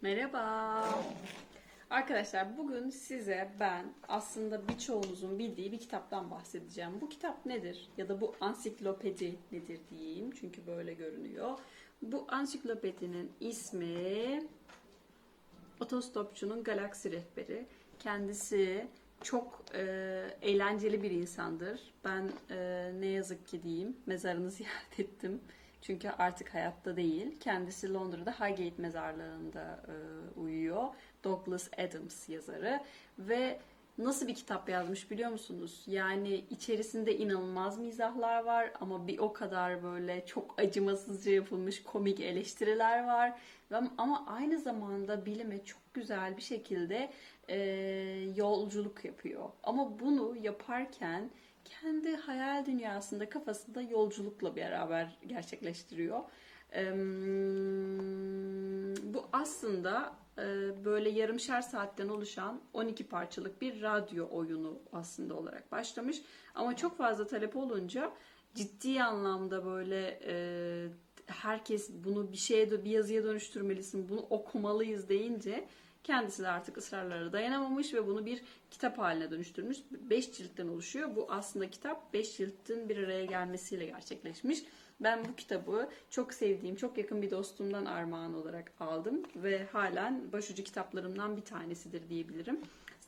Merhaba. Arkadaşlar bugün size ben aslında birçoğunuzun bildiği bir kitaptan bahsedeceğim. Bu kitap nedir? Ya da bu ansiklopedi nedir diyeyim. Çünkü böyle görünüyor. Bu ansiklopedinin ismi Otostopçunun Galaksi Rehberi. Kendisi çok e, eğlenceli bir insandır. Ben e, ne yazık ki diyeyim mezarını ziyaret ettim. Çünkü artık hayatta değil. Kendisi Londra'da Highgate mezarlığında e, uyuyor. Douglas Adams yazarı ve nasıl bir kitap yazmış biliyor musunuz? Yani içerisinde inanılmaz mizahlar var ama bir o kadar böyle çok acımasızca yapılmış komik eleştiriler var. Ama aynı zamanda bilime çok güzel bir şekilde e, yolculuk yapıyor. Ama bunu yaparken kendi hayal dünyasında kafasında yolculukla beraber gerçekleştiriyor. Eee, bu aslında e, böyle yarımşar saatten oluşan 12 parçalık bir radyo oyunu aslında olarak başlamış. Ama çok fazla talep olunca ciddi anlamda böyle e, herkes bunu bir şeye bir yazıya dönüştürmelisin, bunu okumalıyız deyince kendisi de artık ısrarlara dayanamamış ve bunu bir kitap haline dönüştürmüş. 5 ciltten oluşuyor. Bu aslında kitap 5 ciltin bir araya gelmesiyle gerçekleşmiş. Ben bu kitabı çok sevdiğim, çok yakın bir dostumdan armağan olarak aldım ve halen başucu kitaplarımdan bir tanesidir diyebilirim.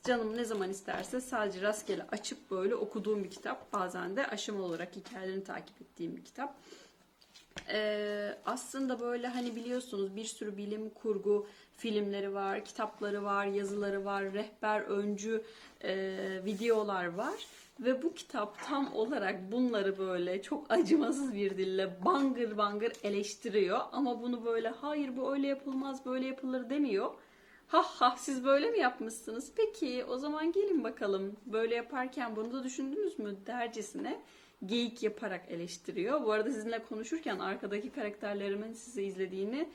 Canım ne zaman isterse sadece rastgele açıp böyle okuduğum bir kitap. Bazen de aşamalı olarak hikayelerini takip ettiğim bir kitap. Ee, aslında böyle hani biliyorsunuz bir sürü bilim kurgu filmleri var, kitapları var, yazıları var, rehber öncü e, videolar var. Ve bu kitap tam olarak bunları böyle çok acımasız bir dille bangır bangır eleştiriyor. Ama bunu böyle hayır bu öyle yapılmaz böyle yapılır demiyor. Ha ha siz böyle mi yapmışsınız? Peki o zaman gelin bakalım. Böyle yaparken bunu da düşündünüz mü dercesine geyik yaparak eleştiriyor. Bu arada sizinle konuşurken arkadaki karakterlerimin size izlediğini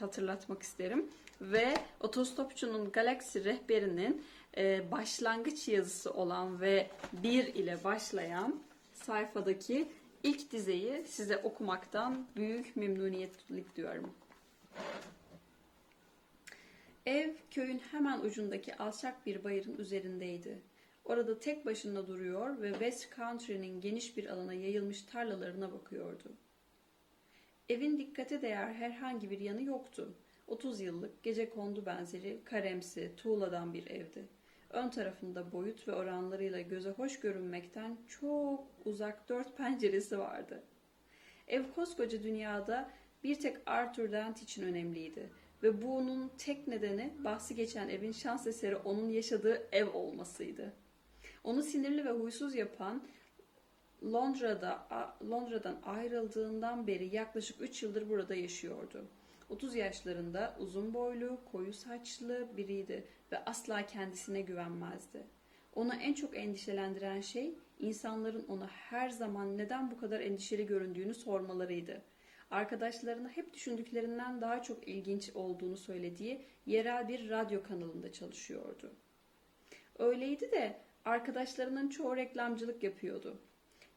hatırlatmak isterim. Ve Otostopçunun Galaksi rehberinin e, başlangıç yazısı olan ve bir ile başlayan sayfadaki ilk dizeyi size okumaktan büyük memnuniyetlik diyorum. Ev köyün hemen ucundaki alçak bir bayırın üzerindeydi. Orada tek başına duruyor ve West Country'nin geniş bir alana yayılmış tarlalarına bakıyordu. Evin dikkate değer herhangi bir yanı yoktu. 30 yıllık gece kondu benzeri karemsi, tuğladan bir evdi. Ön tarafında boyut ve oranlarıyla göze hoş görünmekten çok uzak dört penceresi vardı. Ev koskoca dünyada bir tek Arthur Dent için önemliydi ve bunun tek nedeni bahsi geçen evin şans eseri onun yaşadığı ev olmasıydı. Onu sinirli ve huysuz yapan Londra'da Londra'dan ayrıldığından beri yaklaşık 3 yıldır burada yaşıyordu. 30 yaşlarında uzun boylu, koyu saçlı biriydi ve asla kendisine güvenmezdi. Onu en çok endişelendiren şey insanların ona her zaman neden bu kadar endişeli göründüğünü sormalarıydı. Arkadaşlarına hep düşündüklerinden daha çok ilginç olduğunu söylediği yerel bir radyo kanalında çalışıyordu. Öyleydi de arkadaşlarının çoğu reklamcılık yapıyordu.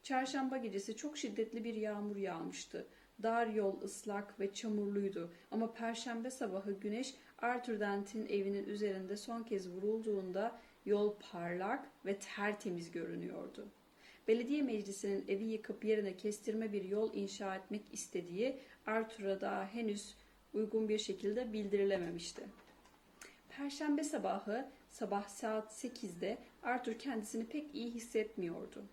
Çarşamba gecesi çok şiddetli bir yağmur yağmıştı. Dar yol ıslak ve çamurluydu ama perşembe sabahı güneş Arthur Dent'in evinin üzerinde son kez vurulduğunda yol parlak ve tertemiz görünüyordu. Belediye meclisinin evi yıkıp yerine kestirme bir yol inşa etmek istediği Arthur'a daha henüz uygun bir şekilde bildirilememişti. Perşembe sabahı sabah saat 8'de Arthur kendisini pek iyi hissetmiyordu.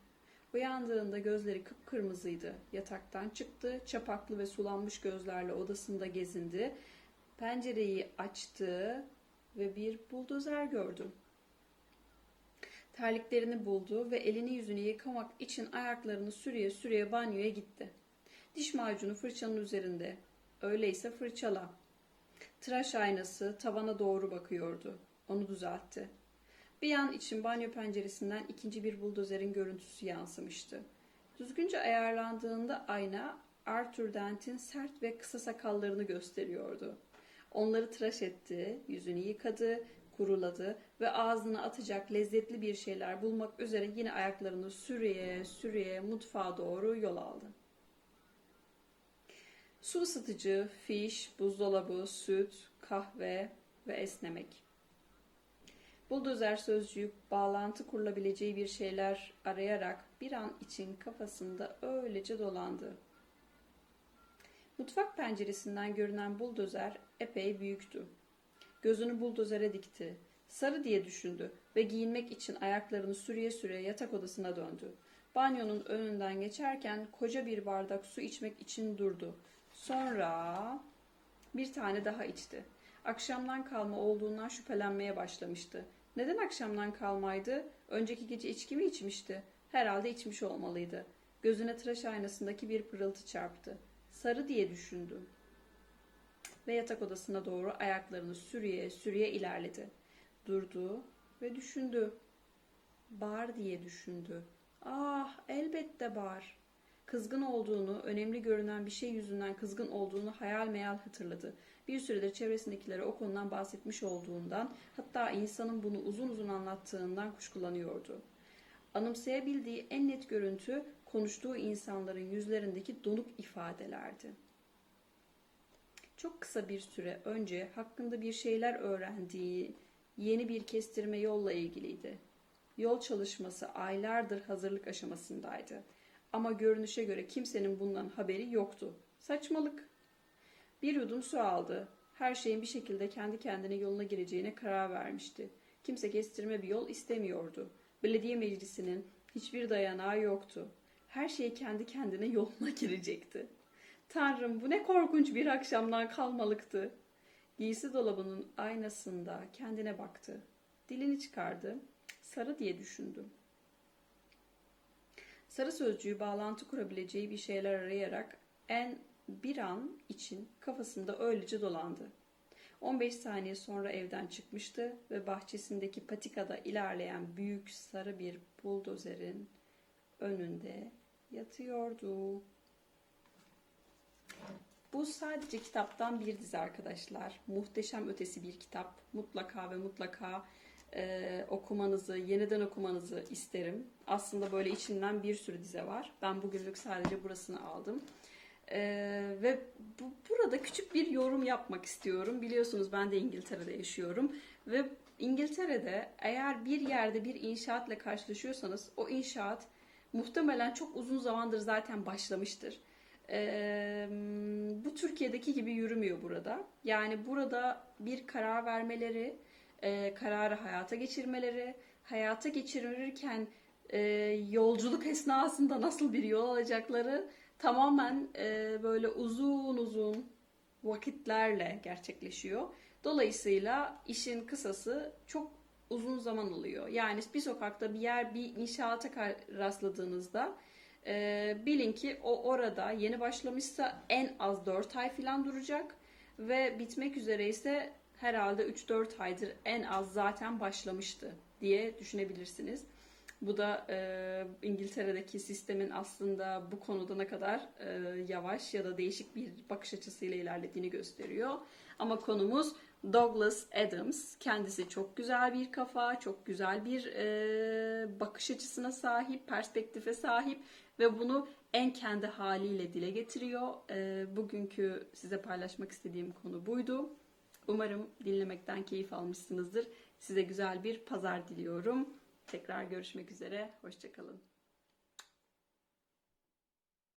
Uyandığında gözleri kıpkırmızıydı. Yataktan çıktı, çapaklı ve sulanmış gözlerle odasında gezindi. Pencereyi açtı ve bir buldozer gördü. Terliklerini buldu ve elini yüzünü yıkamak için ayaklarını sürüye sürüye banyoya gitti. Diş macunu fırçanın üzerinde. Öyleyse fırçala. Tıraş aynası tavana doğru bakıyordu. Onu düzeltti. Bir yan için banyo penceresinden ikinci bir buldozerin görüntüsü yansımıştı. Düzgünce ayarlandığında ayna Arthur Dent'in sert ve kısa sakallarını gösteriyordu. Onları tıraş etti, yüzünü yıkadı, kuruladı ve ağzına atacak lezzetli bir şeyler bulmak üzere yine ayaklarını sürüye sürüye mutfağa doğru yol aldı. Su ısıtıcı, fiş, buzdolabı, süt, kahve, ve esnemek. Buldozer sözcüğü bağlantı kurulabileceği bir şeyler arayarak bir an için kafasında öylece dolandı. Mutfak penceresinden görünen buldozer epey büyüktü. Gözünü buldozere dikti. Sarı diye düşündü ve giyinmek için ayaklarını sürüye sürüye yatak odasına döndü. Banyonun önünden geçerken koca bir bardak su içmek için durdu. Sonra bir tane daha içti. Akşamdan kalma olduğundan şüphelenmeye başlamıştı. Neden akşamdan kalmaydı? Önceki gece içki mi içmişti? Herhalde içmiş olmalıydı. Gözüne tıraş aynasındaki bir pırıltı çarptı. Sarı diye düşündü. Ve yatak odasına doğru ayaklarını sürüye sürüye ilerledi. Durdu ve düşündü. Bar diye düşündü. Ah elbette bar. Kızgın olduğunu, önemli görünen bir şey yüzünden kızgın olduğunu hayal meyal hatırladı. Bir süredir çevresindekilere o konudan bahsetmiş olduğundan, hatta insanın bunu uzun uzun anlattığından kuşkulanıyordu. Anımsayabildiği en net görüntü konuştuğu insanların yüzlerindeki donuk ifadelerdi. Çok kısa bir süre önce hakkında bir şeyler öğrendiği yeni bir kestirme yolla ilgiliydi. Yol çalışması aylardır hazırlık aşamasındaydı. Ama görünüşe göre kimsenin bundan haberi yoktu. Saçmalık. Bir yudum su aldı. Her şeyin bir şekilde kendi kendine yoluna gireceğine karar vermişti. Kimse kestirme bir yol istemiyordu. Belediye meclisinin hiçbir dayanağı yoktu. Her şey kendi kendine yoluna girecekti. Tanrım bu ne korkunç bir akşamdan kalmalıktı. Giysi dolabının aynasında kendine baktı. Dilini çıkardı. Sarı diye düşündü. Sarı sözcüğü bağlantı kurabileceği bir şeyler arayarak en bir an için kafasında öylece dolandı. 15 saniye sonra evden çıkmıştı ve bahçesindeki patikada ilerleyen büyük sarı bir buldozerin önünde yatıyordu. Bu sadece kitaptan bir dizi arkadaşlar. Muhteşem ötesi bir kitap. Mutlaka ve mutlaka e, okumanızı, yeniden okumanızı isterim. Aslında böyle içinden bir sürü dize var. Ben bugünlük sadece burasını aldım. E, ve bu, burada küçük bir yorum yapmak istiyorum. Biliyorsunuz ben de İngiltere'de yaşıyorum. Ve İngiltere'de eğer bir yerde bir inşaatla karşılaşıyorsanız o inşaat muhtemelen çok uzun zamandır zaten başlamıştır. Ee, bu Türkiye'deki gibi yürümüyor burada. Yani burada bir karar vermeleri, e, kararı hayata geçirmeleri, hayata geçirirken e, yolculuk esnasında nasıl bir yol alacakları tamamen e, böyle uzun uzun vakitlerle gerçekleşiyor. Dolayısıyla işin kısası çok uzun zaman alıyor. Yani bir sokakta bir yer bir inşaata rastladığınızda e, bilin ki o orada yeni başlamışsa en az 4 ay falan duracak ve bitmek üzere ise herhalde 3-4 aydır en az zaten başlamıştı diye düşünebilirsiniz. Bu da e, İngiltere'deki sistemin aslında bu konuda ne kadar e, yavaş ya da değişik bir bakış açısıyla ilerlediğini gösteriyor. Ama konumuz Douglas Adams. Kendisi çok güzel bir kafa, çok güzel bir e, bakış açısına sahip, perspektife sahip ve bunu en kendi haliyle dile getiriyor. E, bugünkü size paylaşmak istediğim konu buydu. Umarım dinlemekten keyif almışsınızdır. Size güzel bir pazar diliyorum. Tekrar görüşmek üzere. Hoşçakalın.